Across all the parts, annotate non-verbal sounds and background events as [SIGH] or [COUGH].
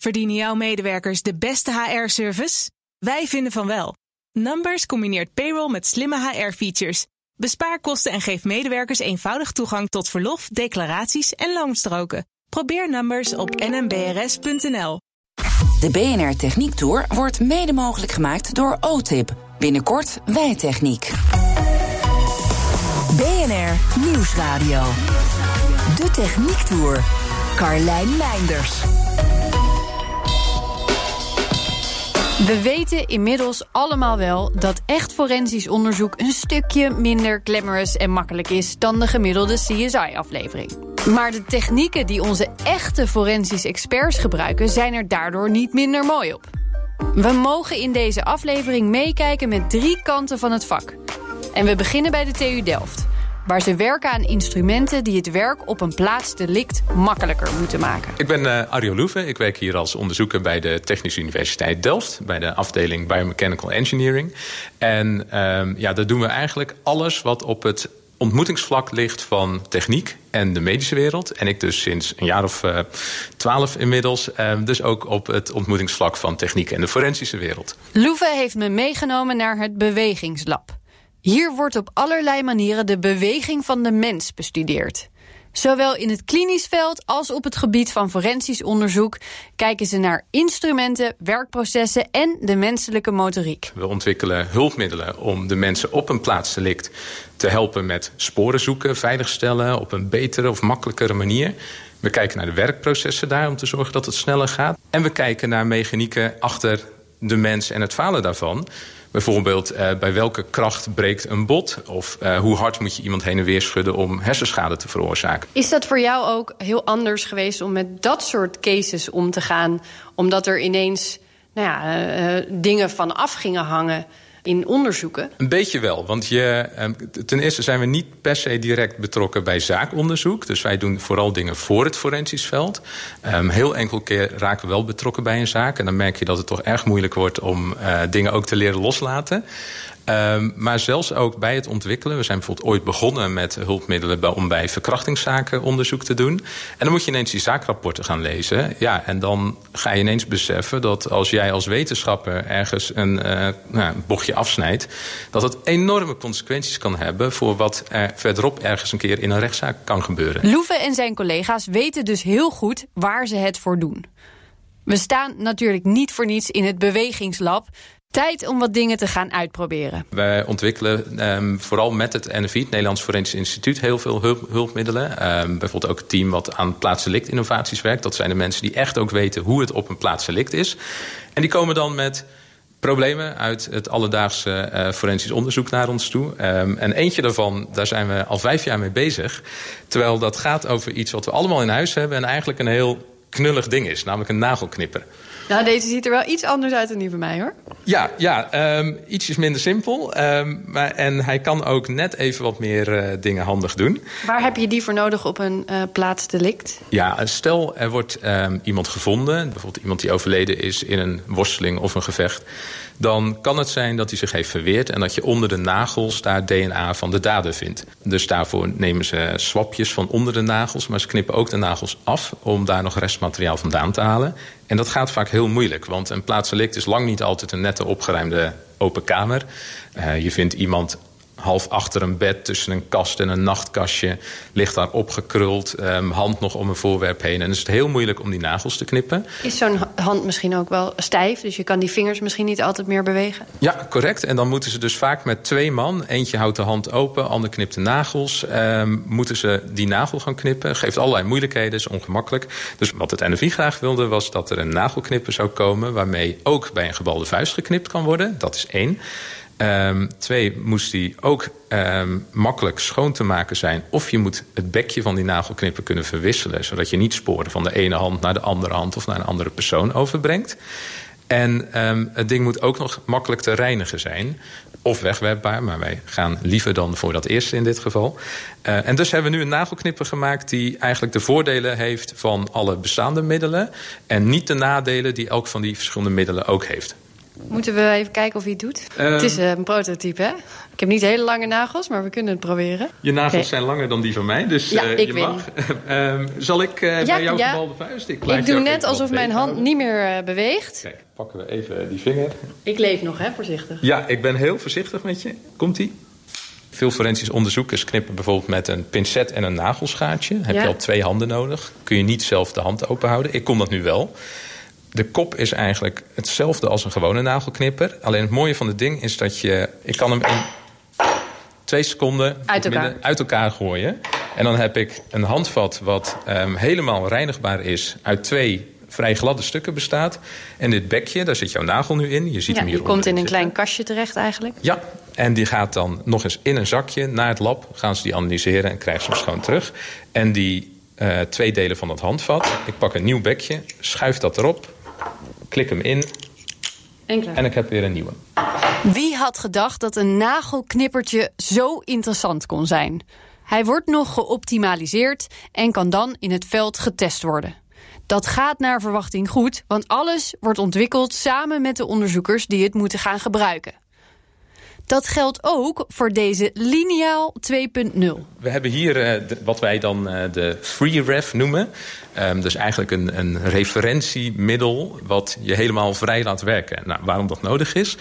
Verdienen jouw medewerkers de beste HR-service? Wij vinden van wel. Numbers combineert payroll met slimme HR-features. Bespaar kosten en geef medewerkers eenvoudig toegang tot verlof, declaraties en loonstroken. Probeer Numbers op nmbrs.nl. De BNR Techniek Tour wordt mede mogelijk gemaakt door OTIP. Binnenkort Wijtechniek. BNR Nieuwsradio. De Techniek Tour. Carlijn Meinders. We weten inmiddels allemaal wel dat echt forensisch onderzoek een stukje minder glamorous en makkelijk is dan de gemiddelde CSI-aflevering. Maar de technieken die onze echte forensisch experts gebruiken zijn er daardoor niet minder mooi op. We mogen in deze aflevering meekijken met drie kanten van het vak. En we beginnen bij de TU Delft waar ze werken aan instrumenten die het werk op een plaatsdelict makkelijker moeten maken. Ik ben uh, Arjo Loeven. Ik werk hier als onderzoeker bij de Technische Universiteit Delft, bij de afdeling Biomechanical Engineering. En uh, ja, daar doen we eigenlijk alles wat op het ontmoetingsvlak ligt van techniek en de medische wereld. En ik dus sinds een jaar of uh, twaalf inmiddels. Uh, dus ook op het ontmoetingsvlak van techniek en de forensische wereld. Loeve heeft me meegenomen naar het Bewegingslab. Hier wordt op allerlei manieren de beweging van de mens bestudeerd. Zowel in het klinisch veld als op het gebied van forensisch onderzoek kijken ze naar instrumenten, werkprocessen en de menselijke motoriek. We ontwikkelen hulpmiddelen om de mensen op een plaatsdelict te helpen met sporen zoeken, veiligstellen op een betere of makkelijkere manier. We kijken naar de werkprocessen daar om te zorgen dat het sneller gaat. En we kijken naar mechanieken achter de mens en het falen daarvan. Bijvoorbeeld uh, bij welke kracht breekt een bot? Of uh, hoe hard moet je iemand heen en weer schudden om hersenschade te veroorzaken? Is dat voor jou ook heel anders geweest om met dat soort cases om te gaan? Omdat er ineens nou ja, uh, dingen van af gingen hangen in onderzoeken? Een beetje wel. Want je, ten eerste zijn we niet per se direct betrokken bij zaakonderzoek. Dus wij doen vooral dingen voor het forensisch veld. Um, heel enkel keer raken we wel betrokken bij een zaak. En dan merk je dat het toch erg moeilijk wordt om uh, dingen ook te leren loslaten. Um, maar zelfs ook bij het ontwikkelen. We zijn bijvoorbeeld ooit begonnen met hulpmiddelen om bij verkrachtingszaken onderzoek te doen. En dan moet je ineens die zaakrapporten gaan lezen. Ja, en dan ga je ineens beseffen dat als jij als wetenschapper ergens een uh, nou, bochtje afsnijdt, dat het enorme consequenties kan hebben voor wat er verderop ergens een keer in een rechtszaak kan gebeuren. Loeve en zijn collega's weten dus heel goed waar ze het voor doen. We staan natuurlijk niet voor niets in het bewegingslab. Tijd om wat dingen te gaan uitproberen. Wij ontwikkelen um, vooral met het NFI, het Nederlands Forensisch Instituut, heel veel hulp, hulpmiddelen. Um, bijvoorbeeld ook het team wat aan plaatsdelict innovaties werkt. Dat zijn de mensen die echt ook weten hoe het op een plaatsdelict is. En die komen dan met problemen uit het alledaagse uh, forensisch onderzoek naar ons toe. Um, en eentje daarvan, daar zijn we al vijf jaar mee bezig. Terwijl dat gaat over iets wat we allemaal in huis hebben en eigenlijk een heel knullig ding is, namelijk een nagelknipper. Nou, deze ziet er wel iets anders uit dan die bij mij, hoor. Ja, ja um, ietsjes minder simpel. Um, maar, en hij kan ook net even wat meer uh, dingen handig doen. Waar heb je die voor nodig op een uh, plaatsdelict? Ja, stel er wordt um, iemand gevonden. Bijvoorbeeld iemand die overleden is in een worsteling of een gevecht. Dan kan het zijn dat hij zich heeft verweerd... en dat je onder de nagels daar DNA van de dader vindt. Dus daarvoor nemen ze swapjes van onder de nagels... maar ze knippen ook de nagels af om daar nog restmateriaal vandaan te halen. En dat gaat vaak heel moeilijk, want een plaatsdelict is lang niet altijd een nette opgeruimde open kamer. Uh, je vindt iemand half achter een bed tussen een kast en een nachtkastje. Ligt daar opgekruld, um, hand nog om een voorwerp heen. En dan is het heel moeilijk om die nagels te knippen. Is zo'n hand misschien ook wel stijf? Dus je kan die vingers misschien niet altijd meer bewegen? Ja, correct. En dan moeten ze dus vaak met twee man. Eentje houdt de hand open, ander knipt de nagels. Um, moeten ze die nagel gaan knippen. Geeft allerlei moeilijkheden, is ongemakkelijk. Dus wat het NFI graag wilde was dat er een nagelknipper zou komen... waarmee ook bij een gebalde vuist geknipt kan worden. Dat is één. Um, twee, moest die ook um, makkelijk schoon te maken zijn. Of je moet het bekje van die nagelknipper kunnen verwisselen... zodat je niet sporen van de ene hand naar de andere hand... of naar een andere persoon overbrengt. En um, het ding moet ook nog makkelijk te reinigen zijn. Of wegwerpbaar, maar wij gaan liever dan voor dat eerste in dit geval. Uh, en dus hebben we nu een nagelknipper gemaakt... die eigenlijk de voordelen heeft van alle bestaande middelen... en niet de nadelen die elk van die verschillende middelen ook heeft. Moeten we even kijken of hij het doet? Ehm. het is eh, een prototype, hè? Ik heb niet hele lange nagels, maar we kunnen het proberen. Je nagels zijn langer dan die van mij, dus Ja, eh, ik je win. mag. [LAUGHS] Ehm, zal ik eh, Ja, bij jou ja. gebalde vuist? Ik, Ik doe net alsof mijn hand niet meer eh, beweegt. Kijk, pakken we even die vinger. Ik leef nog, hè? Voorzichtig. Ja, ik ben heel voorzichtig met je. Komt-ie? Veel forensisch onderzoekers knippen bijvoorbeeld met een pincet en een nagelschaartje. Heb Ja. je al twee handen nodig. Kun je niet zelf de hand openhouden. Ik kon dat nu wel. De kop is eigenlijk hetzelfde als een gewone nagelknipper. Alleen het mooie van het ding is dat je... Ik kan hem in twee seconden Uit midden elkaar. uit elkaar gooien. En dan heb ik een handvat wat ehm, helemaal reinigbaar is... uit twee vrij gladde stukken bestaat. En dit bekje, daar zit jouw nagel nu in. Je ziet Ja, hem hier die komt in een klein kastje terecht eigenlijk. Ja, en die gaat dan nog eens in een zakje naar het lab. Gaan ze die analyseren en krijgen ze hem schoon terug. En die eh, twee delen van dat handvat. Ik pak een nieuw bekje, schuif dat erop, klik hem in En klaar. en ik heb weer een nieuwe. Wie had gedacht dat een nagelknippertje zo interessant kon zijn? Hij wordt nog geoptimaliseerd en kan dan in het veld getest worden. Dat gaat naar verwachting goed, want alles wordt ontwikkeld samen met de onderzoekers die het moeten gaan gebruiken. Dat geldt ook voor deze Lineaal 2.0. We hebben hier eh, wat wij dan eh, de free ref noemen. Ehm, dus eigenlijk een, een referentiemiddel wat je helemaal vrij laat werken. Nou, waarom dat nodig is?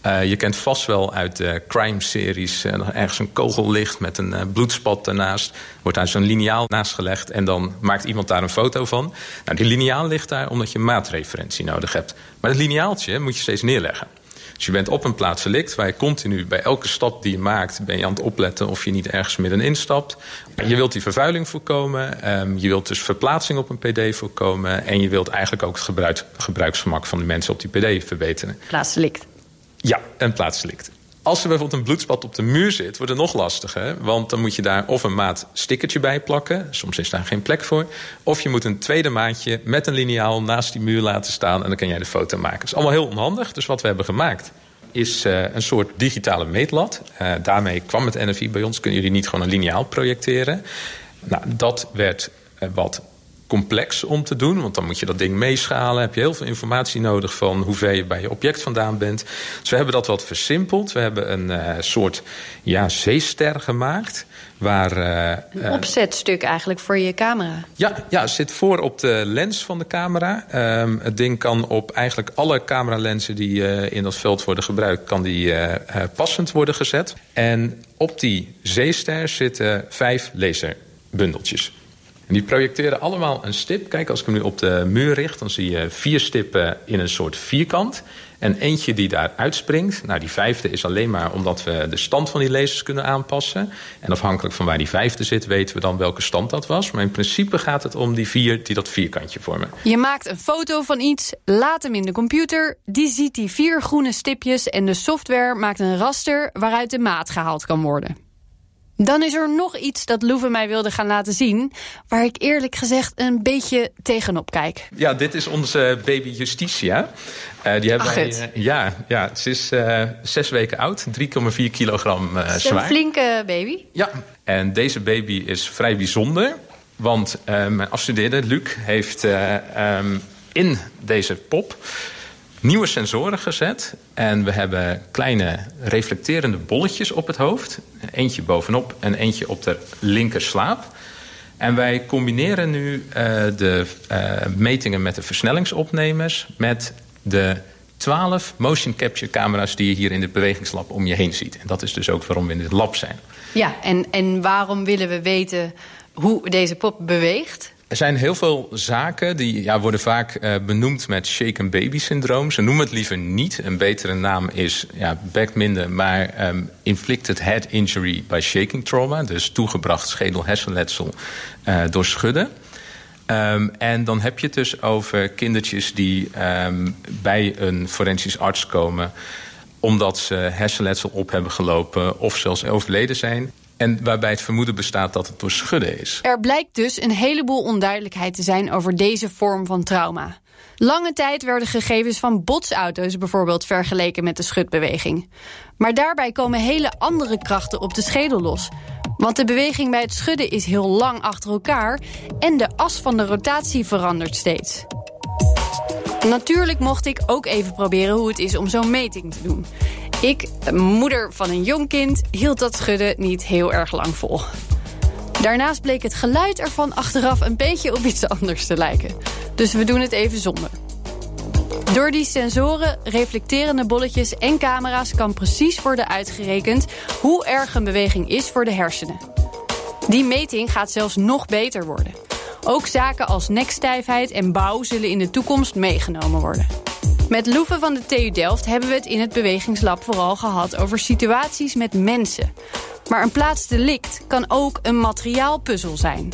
Eh, je kent vast wel uit de crime-series nog ergens een kogel ligt met een eh, bloedspat ernaast. Wordt daar zo'n liniaal naast gelegd en dan maakt iemand daar een foto van. Nou, die liniaal ligt daar omdat je maatreferentie nodig hebt. Maar dat lineaaltje moet je steeds neerleggen. Dus je bent op een plaats verlikt waar je continu bij elke stap die je maakt... ben je aan het opletten of je niet ergens middenin stapt. Je wilt die vervuiling voorkomen. ehm, je wilt dus verplaatsing op een pd voorkomen. En je wilt eigenlijk ook het gebruik, gebruiksgemak van de mensen op die pd verbeteren. Plaatselijk. Ja, een plaatsdelict. Als er bijvoorbeeld een bloedspat op de muur zit, wordt het nog lastiger. Want dan moet je daar of een maat stickertje bij plakken. Soms is daar geen plek voor. Of je moet een tweede maatje met een liniaal naast die muur laten staan. En dan kan jij de foto maken. Dat is allemaal heel onhandig. Dus wat we hebben gemaakt is eh, een soort digitale meetlat. Eh, daarmee kwam het NFI bij ons. Kunnen jullie niet gewoon een liniaal projecteren? Nou, dat werd eh, wat complex om te doen. Want dan moet je dat ding meeschalen. Heb je heel veel informatie nodig van hoe ver je bij je object vandaan bent. Dus we hebben dat wat versimpeld. We hebben een eh, soort ja, zeester gemaakt. Waar, eh, Een eh, opzetstuk eigenlijk voor je camera. ja, ja, zit voor op de lens van de camera. Ehm, het ding kan op eigenlijk alle cameralenzen die in dat veld worden gebruikt... kan die passend worden gezet. En op die zeester zitten vijf laserbundeltjes. Die projecteren allemaal een stip. Kijk, als ik hem nu op de muur richt... dan zie je vier stippen in een soort vierkant. En eentje die daar uitspringt. Nou, die vijfde is alleen maar omdat we de stand van die lasers kunnen aanpassen. En afhankelijk van waar die vijfde zit... weten we dan welke stand dat was. Maar in principe gaat het om die vier die dat vierkantje vormen. Je maakt een foto van iets, laat hem in de computer. Die ziet die vier groene stipjes en de software maakt een raster waaruit de maat gehaald kan worden. Dan is er nog iets dat Loeve mij wilde gaan laten zien, waar ik eerlijk gezegd een beetje tegenop kijk. Ja, dit is onze baby Justitia. Eh, die hebben Ach, wij, eh, ja, ja, ze is eh, zes weken oud, 3,4 kilogram Het is zwaar. een flinke baby. Ja, en deze baby is vrij bijzonder. Want eh, mijn afstudeerde, Luc, heeft eh, ehm, in deze pop nieuwe sensoren gezet. En we hebben kleine reflecterende bolletjes op het hoofd. Eentje bovenop en eentje op de linker slaap. En wij combineren nu eh, de eh, metingen met de versnellingsopnemers... met de 12 motion capture camera's die je hier in dit bewegingslab om je heen ziet. En dat is dus ook waarom we in dit lab zijn. Ja, en, en waarom willen we weten hoe deze pop beweegt? Er zijn heel veel zaken die ja, worden vaak eh, benoemd met shaken baby syndroom. Ze noemen het liever niet. Een betere naam is ja, back minder, maar ehm, inflicted head injury by shaking trauma. Dus toegebracht schedel-hersenletsel eh, door schudden. Ehm, en dan heb je het dus over kindertjes die ehm, bij een forensisch arts komen omdat ze hersenletsel op hebben gelopen of zelfs overleden zijn. En waarbij het vermoeden bestaat dat het door schudden is. Er blijkt dus een heleboel onduidelijkheid te zijn over deze vorm van trauma. Lange tijd werden gegevens van botsauto's bijvoorbeeld vergeleken met de schudbeweging. Maar daarbij komen hele andere krachten op de schedel los. Want de beweging bij het schudden is heel lang achter elkaar en de as van de rotatie verandert steeds. Natuurlijk mocht ik ook even proberen hoe het is om zo'n meting te doen. Ik, moeder van een jong kind, hield dat schudden niet heel erg lang vol. Daarnaast bleek het geluid ervan achteraf een beetje op iets anders te lijken. Dus we doen het even zonder. Door die sensoren, reflecterende bolletjes en camera's kan precies worden uitgerekend hoe erg een beweging is voor de hersenen. Die meting gaat zelfs nog beter worden. Ook zaken als nekstijfheid en bouw zullen in de toekomst meegenomen worden. Met Loeven van de TU Delft hebben we het in het Bewegingslab vooral gehad over situaties met mensen. Maar een plaatsdelict kan ook een materiaalpuzzel zijn.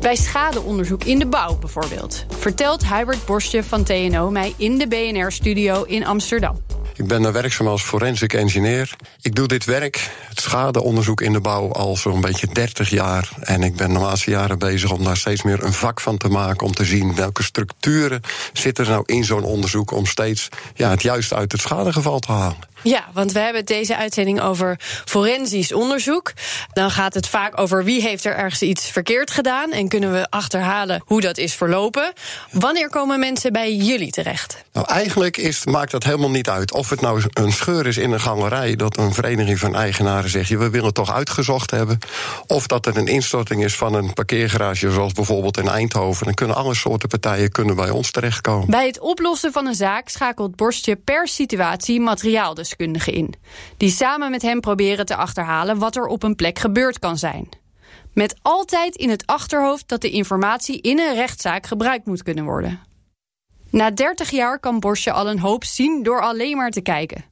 Bij schadeonderzoek in de bouw bijvoorbeeld, vertelt Hubert Borstje van TNO mij in de BNR-studio in Amsterdam. Ik ben daar werkzaam als forensic engineer. Ik doe dit werk, het schadeonderzoek in de bouw, al zo'n beetje 30 jaar. En ik ben de laatste jaren bezig om daar steeds meer een vak van te maken. Om te zien welke structuren zitten er nou in zo'n onderzoek. Om steeds ja, het juist uit het schadegeval te halen. Ja, want we hebben deze uitzending over forensisch onderzoek. Dan gaat het vaak over wie heeft er ergens iets verkeerd gedaan en kunnen we achterhalen hoe dat is verlopen. Wanneer komen mensen bij jullie terecht? Nou, eigenlijk is, maakt dat helemaal niet uit. Of het nou een scheur is in een galerij, dat een vereniging van eigenaren zegt: we willen het toch uitgezocht hebben. Of dat het een instorting is van een parkeergarage, zoals bijvoorbeeld in Eindhoven. Dan kunnen alle soorten partijen kunnen bij ons terechtkomen. Bij het oplossen van een zaak schakelt Borstje per situatie materiaal in, die samen met hem proberen te achterhalen wat er op een plek gebeurd kan zijn. Met altijd in het achterhoofd dat de informatie in een rechtszaak gebruikt moet kunnen worden. Na 30 jaar kan Borsje al een hoop zien door alleen maar te kijken.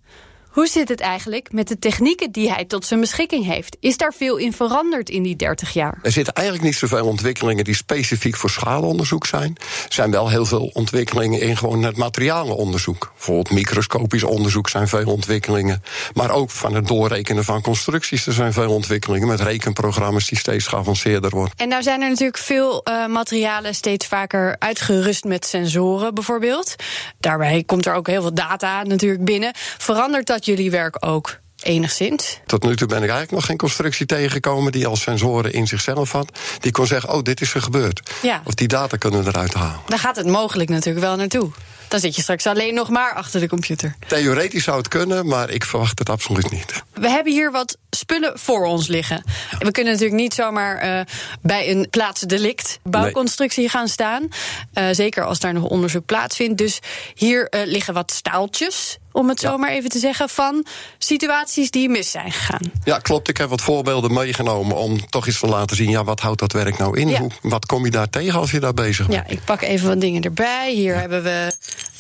Hoe zit het eigenlijk met de technieken die hij tot zijn beschikking heeft? Is daar veel in veranderd in die 30 jaar? Er zitten eigenlijk niet zoveel ontwikkelingen die specifiek voor schalenonderzoek zijn. Er zijn wel heel veel ontwikkelingen in gewoon het materialenonderzoek. Bijvoorbeeld microscopisch onderzoek zijn veel ontwikkelingen. Maar ook van het doorrekenen van constructies. Er zijn veel ontwikkelingen met rekenprogramma's die steeds geavanceerder worden. En nou zijn er natuurlijk veel uh, materialen steeds vaker uitgerust met sensoren bijvoorbeeld. Daarbij komt er ook heel veel data natuurlijk binnen. Verandert dat jullie werk ook enigszins? Tot nu toe ben ik eigenlijk nog geen constructie tegengekomen die al sensoren in zichzelf had. Die kon zeggen: Oh, dit is er gebeurd. Ja. Of die data kunnen we eruit halen. Daar gaat het mogelijk natuurlijk wel naartoe. Dan zit je straks alleen nog maar achter de computer. Theoretisch zou het kunnen, maar ik verwacht het absoluut niet. We hebben hier wat spullen voor ons liggen. We kunnen natuurlijk niet zomaar uh, bij een plaatsdelict bouwconstructie nee. gaan staan. Uh, zeker als daar nog onderzoek plaatsvindt. Dus hier uh, liggen wat staaltjes om het ja. zo maar even te zeggen, van situaties die mis zijn gegaan. Ja, klopt. Ik heb wat voorbeelden meegenomen om toch eens te laten zien, ja, wat houdt dat werk nou in? Ja. Hoe, wat kom je daar tegen als je daar bezig bent? Ja, ik pak even wat dingen erbij. Hier ja. hebben we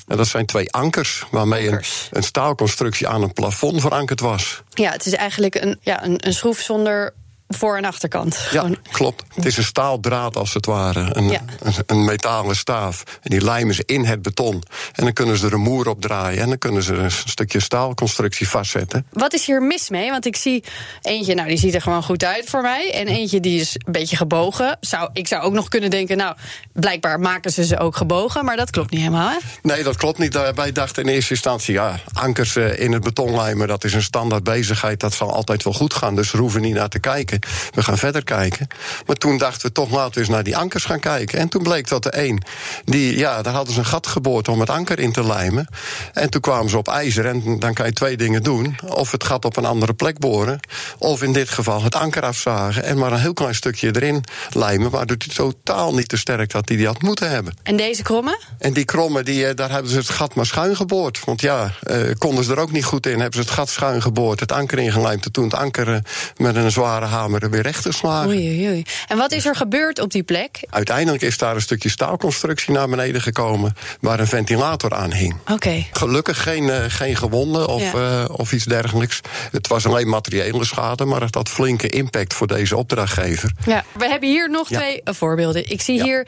en dat zijn twee ankers waarmee ankers. Een, een, staalconstructie aan een plafond verankerd was. Ja, het is eigenlijk een, ja, een, een schroef zonder voor- en achterkant. Ja, Gewoon. klopt. Het is een staaldraad als het ware. Een, ja. een, een, metalen staaf. En die lijmen ze in het beton. En dan kunnen ze er een moer op draaien. En dan kunnen ze een stukje staalconstructie vastzetten. Wat is hier mis mee? Want ik zie eentje, nou die ziet er gewoon goed uit voor mij. En eentje die is een beetje gebogen. Zou, ik zou ook nog kunnen denken, nou, blijkbaar maken ze ze ook gebogen. Maar dat klopt niet helemaal, hè? Nee, dat klopt niet. Wij dachten in eerste instantie, ja, ankers in het beton lijmen... dat is een standaard bezigheid, dat zal altijd wel goed gaan. Dus we hoeven niet naar te kijken. We gaan verder kijken. Maar toen dachten we toch, laten we eens naar die ankers gaan kijken. En toen bleek dat de een, die, ja, daar hadden ze een gat geboord om het anker in te lijmen. En toen kwamen ze op ijzer. En dan kan je twee dingen doen. Of het gat op een andere plek boren. Of in dit geval het anker afzagen. En maar een heel klein stukje erin lijmen. Waardoor die totaal niet te sterk had die die had moeten hebben. En deze krommen? En die krommen, die, daar hebben ze het gat maar schuin geboord. Want ja, eh, konden ze er ook niet goed in. Hebben ze het gat schuin geboord, het anker ingelijmd. En toen het anker met een zware hamer er weer recht. Oei, oei. En wat is er gebeurd op die plek? Uiteindelijk is daar een stukje staalconstructie naar beneden gekomen... waar een ventilator aan hing. Oké. Okay. Gelukkig geen, uh, geen gewonden of, ja. uh, of iets dergelijks. Het was alleen materiële schade, maar het had flinke impact voor deze opdrachtgever. Ja, we hebben hier nog ja. twee voorbeelden. Ik zie ja. hier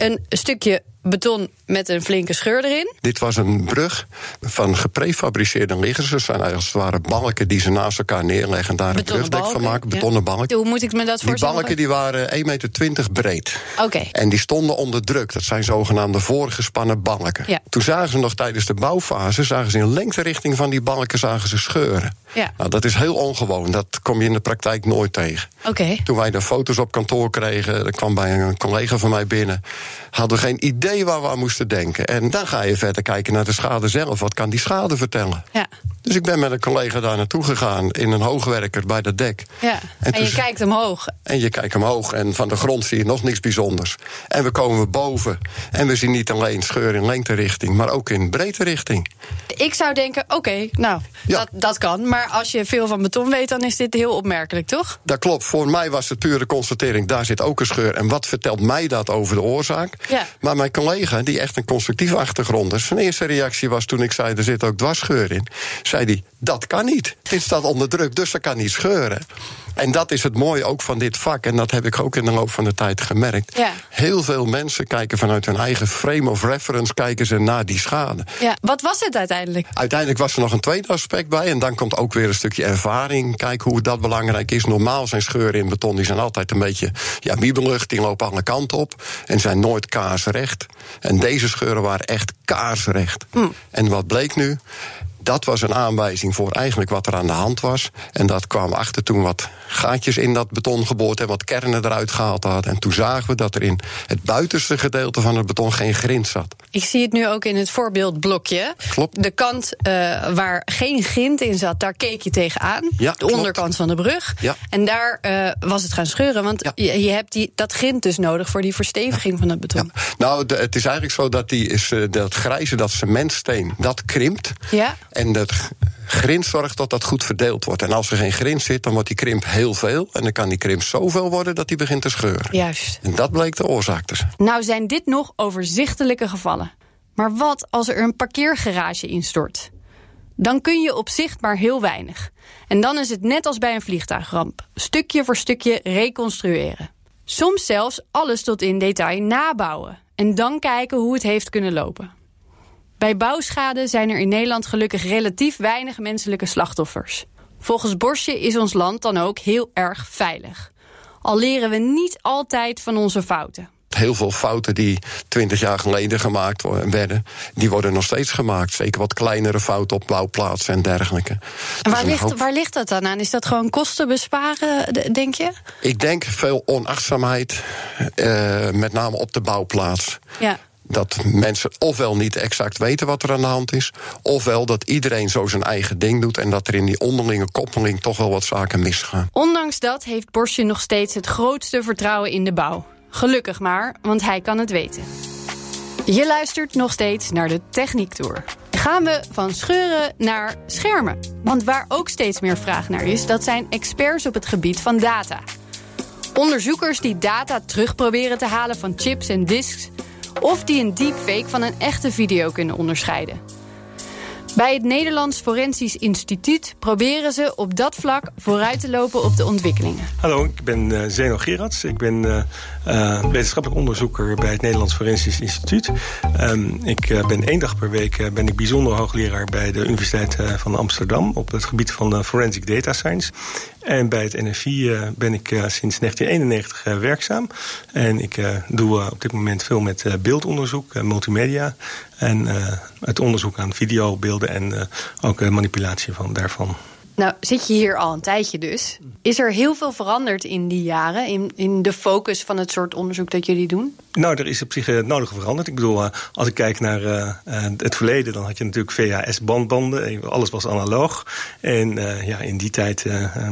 een stukje beton met een flinke scheur erin. Dit was een brug van geprefabriceerde liggers. Dat zijn als het ware balken die ze naast elkaar neerleggen... en daar een brugdek van maken, betonnen ja. balken. Hoe moet ik me dat voorstellen? Die balken die waren 1,20 meter breed. Oké. Okay. En die stonden onder druk. Dat zijn zogenaamde voorgespannen balken. Ja. Toen zagen ze nog tijdens de bouwfase... zagen ze in lengterichting van die balken zagen ze scheuren. Ja. Nou, dat is heel ongewoon. Dat kom je in de praktijk nooit tegen. Oké. Okay. Toen wij de foto's op kantoor kregen... er kwam bij een collega van mij binnen... hadden we geen idee waar we aan moesten denken. En dan ga je verder kijken naar de schade zelf. Wat kan die schade vertellen? Ja. Dus ik ben met een collega daar naartoe gegaan in een hoogwerker bij dat dek. Ja. En, En je toen- kijkt omhoog. En je kijkt omhoog en van de grond zie je nog niks bijzonders. En we komen boven en we zien niet alleen scheur in lengterichting, maar ook in breedte richting. Ik zou denken, oké, nou, Ja. dat, dat kan. Maar als je veel van beton weet, dan is dit heel opmerkelijk, toch? Dat klopt. Voor mij was het pure constatering, daar zit ook een scheur. En wat vertelt mij dat over de oorzaak? Ja. Maar mijn collega, die echt een constructieve achtergrond is... zijn eerste reactie was toen ik zei, er zit ook dwarsscheur in... zei hij, dat kan niet. Dit staat onder druk, dus dat kan niet scheuren. En dat is het mooie ook van dit vak. En dat heb ik ook in de loop van de tijd gemerkt. Ja. Heel veel mensen kijken vanuit hun eigen frame of reference... kijken ze naar die schade. Ja. Wat was het uiteindelijk? Uiteindelijk was er nog een tweede aspect bij. En dan komt ook weer een stukje ervaring. Kijk hoe dat belangrijk is. Normaal zijn scheuren in beton die zijn altijd een beetje ja, wiebelig. Die lopen alle kanten op. En zijn nooit kaarsrecht. En deze scheuren waren echt kaarsrecht. En wat bleek nu? Dat was een aanwijzing voor eigenlijk wat er aan de hand was. En dat kwam achter toen wat gaatjes in dat beton geboord en wat kernen eruit gehaald hadden. En toen zagen we dat er in het buitenste gedeelte van het beton geen grind zat. Ik zie het nu ook in het voorbeeldblokje. Klopt. De kant eh, waar geen grind in zat, daar keek je tegenaan. Ja, de klopt. onderkant van de brug. Ja. En daar eh, was het gaan scheuren. Want Ja. je, je hebt die, dat grind dus nodig voor die versteviging van het beton. Nou, de- het is eigenlijk zo dat die is, eh, dat grijze, dat cementsteen, dat krimpt. Ja. En dat grind zorgt dat dat goed verdeeld wordt. En als er geen grind zit, dan wordt die krimp heel veel. En dan kan die krimp zoveel worden dat die begint te scheuren. Juist. En dat bleek de oorzaak te zijn. Nou zijn dit nog overzichtelijke gevallen. Maar wat als er een parkeergarage instort? Dan kun je op zicht maar heel weinig. En dan is het net als bij een vliegtuigramp. Stukje voor stukje reconstrueren. Soms zelfs alles tot in detail nabouwen. En dan kijken hoe het heeft kunnen lopen. Bij bouwschade zijn er in Nederland gelukkig relatief weinig menselijke slachtoffers. Volgens Borsje is ons land dan ook heel erg veilig. Al leren we niet altijd van onze fouten. Heel veel fouten die twintig jaar geleden gemaakt werden, die worden nog steeds gemaakt. Zeker wat kleinere fouten op bouwplaatsen en dergelijke. En waar ligt, hoop- waar ligt dat dan aan? Is dat gewoon kosten besparen, denk je? Ik denk veel onachtzaamheid, eh, met name op de bouwplaats. Ja. Dat mensen ofwel niet exact weten wat er aan de hand is, ofwel dat iedereen zo zijn eigen ding doet en dat er in die onderlinge koppeling toch wel wat zaken misgaan. Ondanks dat heeft Borsje nog steeds het grootste vertrouwen in de bouw. Gelukkig maar, want hij kan het weten. Je luistert nog steeds naar de Techniek Tour. Gaan we van scheuren naar schermen. Want waar ook steeds meer vraag naar is, dat zijn experts op het gebied van data. Onderzoekers die data terug proberen te halen van chips en disks, of die een deepfake van een echte video kunnen onderscheiden. Bij het Nederlands Forensisch Instituut proberen ze op dat vlak vooruit te lopen op de ontwikkelingen. Hallo, ik ben eh Zeno Gerards. Ik ben eh, eh, wetenschappelijk onderzoeker bij het Nederlands Forensisch Instituut. Ehm, ik eh, ben één dag per week eh, ben ik bijzonder hoogleraar bij de Universiteit van Amsterdam op het gebied van Forensic Data Science. En bij het NFI ben ik sinds 1991 eh, werkzaam. En ik doe op dit moment veel met beeldonderzoek, multimedia. En het onderzoek aan videobeelden en ook manipulatie van daarvan. Nou, zit je hier al een tijdje dus. Is er heel veel veranderd in die jaren, in, in de focus van het soort onderzoek dat jullie doen? Nou, er is op zich eh, het nodige veranderd. Ik bedoel, eh, als ik kijk naar eh, eh, het verleden, dan had je natuurlijk VHS-bandbanden. Alles was analoog. En eh, ja, in die tijd, eh, eh,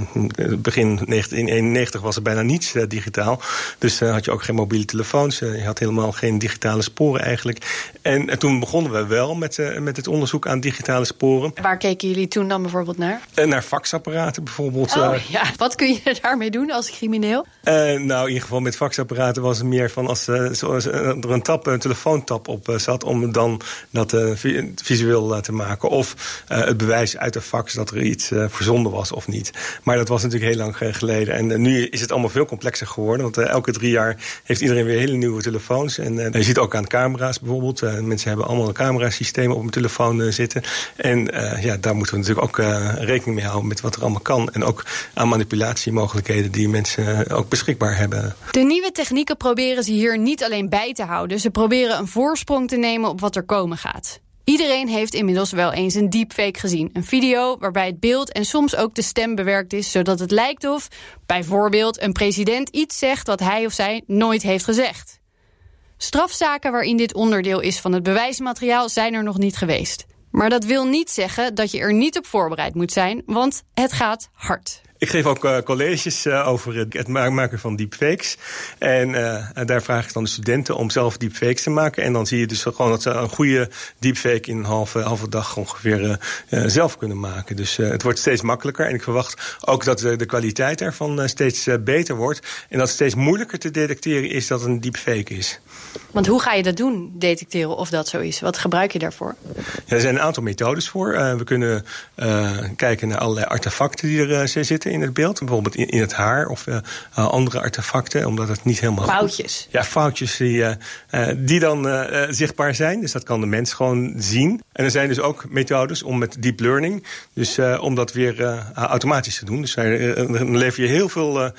begin 1991, was er bijna niets eh, digitaal. Dus eh, had je ook geen mobiele telefoons. eh, je had helemaal geen digitale sporen eigenlijk. En, eh, toen begonnen we wel met, eh, met het onderzoek aan digitale sporen. Waar keken jullie toen dan bijvoorbeeld naar? Naar faxapparaten bijvoorbeeld. eh, Oh, ja. Wat kun je [LAUGHS] daarmee doen als crimineel? Eh, nou, in ieder geval met faxapparaten was het meer van als eh, eh, er een, tap, een telefoontap op eh, zat... om dan dat eh, vi- visueel eh, te maken. Of eh, het bewijs uit de fax dat er iets eh, verzonden was of niet. Maar dat was natuurlijk heel lang eh, geleden. En eh, nu is het allemaal veel complexer geworden. Want eh, elke drie jaar heeft iedereen weer hele nieuwe telefoons. En eh, je ziet ook aan camera's bijvoorbeeld. Eh, mensen hebben allemaal camerasystemen op hun telefoon eh, zitten. En eh, ja, daar moeten we natuurlijk ook eh, rekening mee houden... met wat er allemaal kan. En ook aan manipulatiemogelijkheden die mensen eh, ook beschikbaar hebben. De nieuwe technieken proberen ze hier niet alleen bij te houden. Ze proberen een voorsprong te nemen op wat er komen gaat. Iedereen heeft inmiddels wel eens een deepfake gezien. Een video waarbij het beeld en soms ook de stem bewerkt is... zodat het lijkt of bijvoorbeeld een president iets zegt... wat hij of zij nooit heeft gezegd. Strafzaken waarin dit onderdeel is van het bewijsmateriaal zijn er nog niet geweest. Maar dat wil niet zeggen dat je er niet op voorbereid moet zijn, want het gaat hard. Ik geef ook uh, colleges uh, over het, maken van deepfakes. En uh, daar vraag ik dan de studenten om zelf deepfakes te maken. En dan zie je dus gewoon dat ze een goede deepfake in een halve, halve dag ongeveer zelf kunnen maken. Dus het wordt steeds makkelijker. En ik verwacht ook dat de, de kwaliteit ervan steeds beter wordt. En dat het steeds moeilijker te detecteren is dat een deepfake is. Want hoe ga je dat doen, detecteren of dat zo is? Wat gebruik je daarvoor? Ja, er zijn een aantal methodes voor. we kunnen kijken naar allerlei artefacten die er zitten in het beeld. Bijvoorbeeld in, in het haar of andere artefacten. Omdat het niet helemaal... Foutjes. Goed, ja, foutjes die, die dan zichtbaar zijn. Dus dat kan de mens gewoon zien. En er zijn dus ook methodes om met deep learning... dus om dat weer automatisch te doen. Dus dan lever je heel veel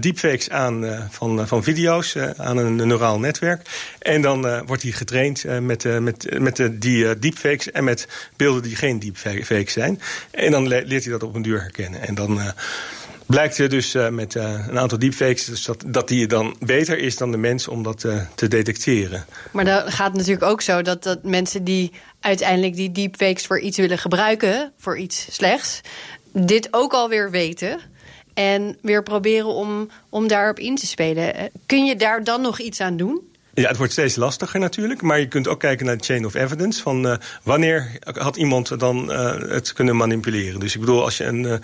deepfakes aan van, van video's... aan een neuraal netwerk. En dan wordt die getraind met, met, met die deepfakes... en met beelden die geen deepfakes zijn. En dan leert hij dat op een duur herkennen. En dan blijkt er dus met een aantal deepfakes dus dat, dat die dan beter is dan de mens om dat te detecteren. Maar dan gaat het natuurlijk ook zo dat, dat mensen die uiteindelijk die deepfakes voor iets willen gebruiken, voor iets slechts, dit ook alweer weten. En weer proberen om, om daarop in te spelen. Kun je daar dan nog iets aan doen? Ja, het wordt steeds lastiger natuurlijk. Maar je kunt ook kijken naar de chain of evidence. Van uh, wanneer had iemand dan uh, het kunnen manipuleren. Dus ik bedoel, als je een uh,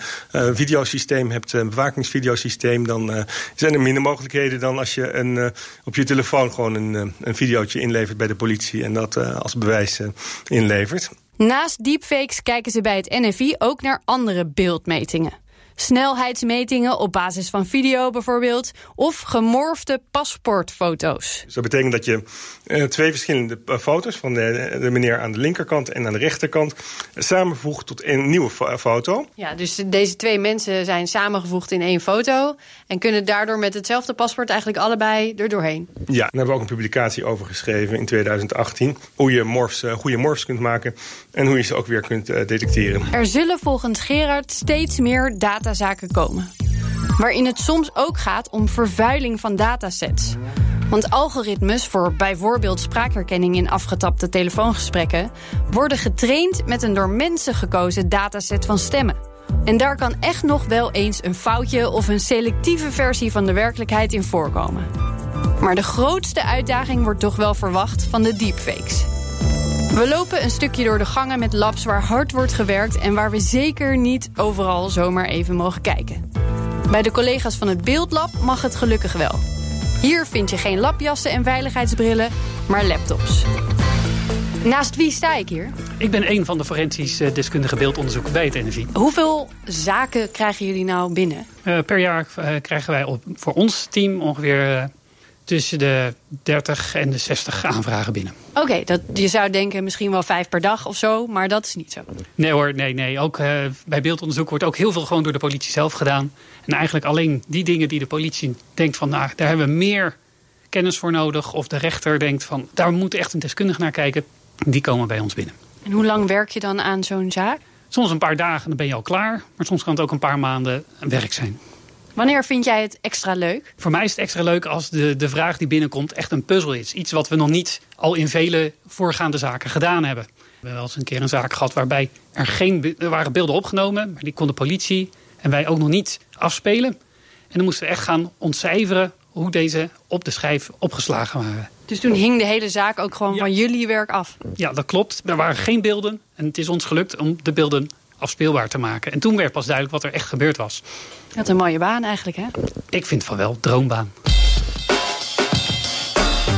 videosysteem hebt, een bewakingsvideosysteem... dan zijn er minder mogelijkheden dan als je een, op je telefoon... gewoon een, een videootje inlevert bij de politie en dat als bewijs inlevert. Naast deepfakes kijken ze bij het NFI ook naar andere beeldmetingen snelheidsmetingen op basis van video bijvoorbeeld, of gemorfde paspoortfoto's. Dus dat betekent dat je uh, twee verschillende eh, foto's van de, de, meneer aan de linkerkant en aan de rechterkant samenvoegt tot een nieuwe foto. Ja, dus deze twee mensen zijn samengevoegd in één foto en kunnen daardoor met hetzelfde paspoort eigenlijk allebei er doorheen. Ja, daar hebben we ook een publicatie over geschreven in 2018, hoe je morfs, uh, goede morfs kunt maken en hoe je ze ook weer kunt uh, detecteren. Er zullen volgens Gerard steeds meer data datazaken komen. Waarin het soms ook gaat om vervuiling van datasets. Want algoritmes voor bijvoorbeeld spraakherkenning in afgetapte telefoongesprekken worden getraind met een door mensen gekozen dataset van stemmen. En daar kan echt nog wel eens een foutje of een selectieve versie van de werkelijkheid in voorkomen. Maar de grootste uitdaging wordt toch wel verwacht van de deepfakes. We lopen een stukje door de gangen met labs waar hard wordt gewerkt en waar we zeker niet overal zomaar even mogen kijken. Bij de collega's van het Beeldlab mag het gelukkig wel. Hier vind je geen labjassen en veiligheidsbrillen, maar laptops. Naast wie sta ik hier? Ik ben een van de forensisch eh, deskundige beeldonderzoekers bij het NFI. Hoeveel zaken krijgen jullie nou binnen? Uh, per jaar uh, krijgen wij op, voor ons team ongeveer tussen de 30 en de 60 aanvragen binnen. Oké, dat je zou denken misschien wel vijf per dag of zo, maar dat is niet zo. Nee hoor, nee, nee. Ook uh, bij beeldonderzoek wordt ook heel veel gewoon door de politie zelf gedaan. En eigenlijk alleen die dingen die de politie denkt van, nou, daar hebben we meer kennis voor nodig. Of de rechter denkt van, daar moet echt een deskundige naar kijken. Die komen bij ons binnen. En hoe lang werk je dan aan zo'n zaak? Soms een paar dagen, dan ben je al klaar. Maar soms kan het ook een paar maanden werk zijn. Wanneer vind jij het extra leuk? Voor mij is het extra leuk als de, de vraag die binnenkomt echt een puzzel is. Iets wat we nog niet al in vele voorgaande zaken gedaan hebben. We hebben wel eens een keer een zaak gehad waarbij er geen er waren beelden opgenomen, maar die kon de politie en wij ook nog niet afspelen. En dan moesten we echt gaan ontcijferen hoe deze op de schijf opgeslagen waren. Dus toen hing de hele zaak ook gewoon van jullie werk af? Ja, dat klopt. Er waren geen beelden en het is ons gelukt om de beelden afspeelbaar te maken. En toen werd pas duidelijk wat er echt gebeurd was. Wat een mooie baan eigenlijk, hè? Ik vind van wel, droombaan.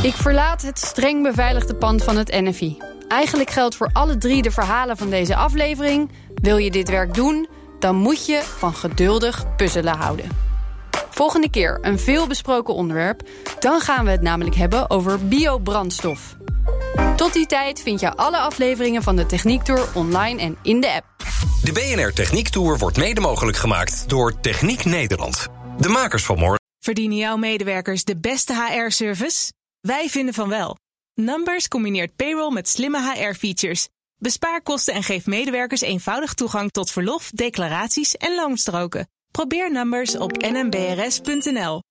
Ik verlaat het streng beveiligde pand van het NFI. Eigenlijk geldt voor alle drie de verhalen van deze aflevering... wil je dit werk doen, dan moet je van geduldig puzzelen houden. Volgende keer een veelbesproken onderwerp. Dan gaan we het namelijk hebben over biobrandstof. Tot die tijd vind je alle afleveringen van de Techniek Tour online en in de app. De BNR Techniek Tour wordt mede mogelijk gemaakt door Techniek Nederland. De makers van morgen. Verdienen jouw medewerkers de beste HR-service? Wij vinden van wel. Numbers combineert payroll met slimme HR-features. Bespaar kosten en geef medewerkers eenvoudig toegang tot verlof, declaraties en loonstroken. Probeer Numbers op nmbrs.nl.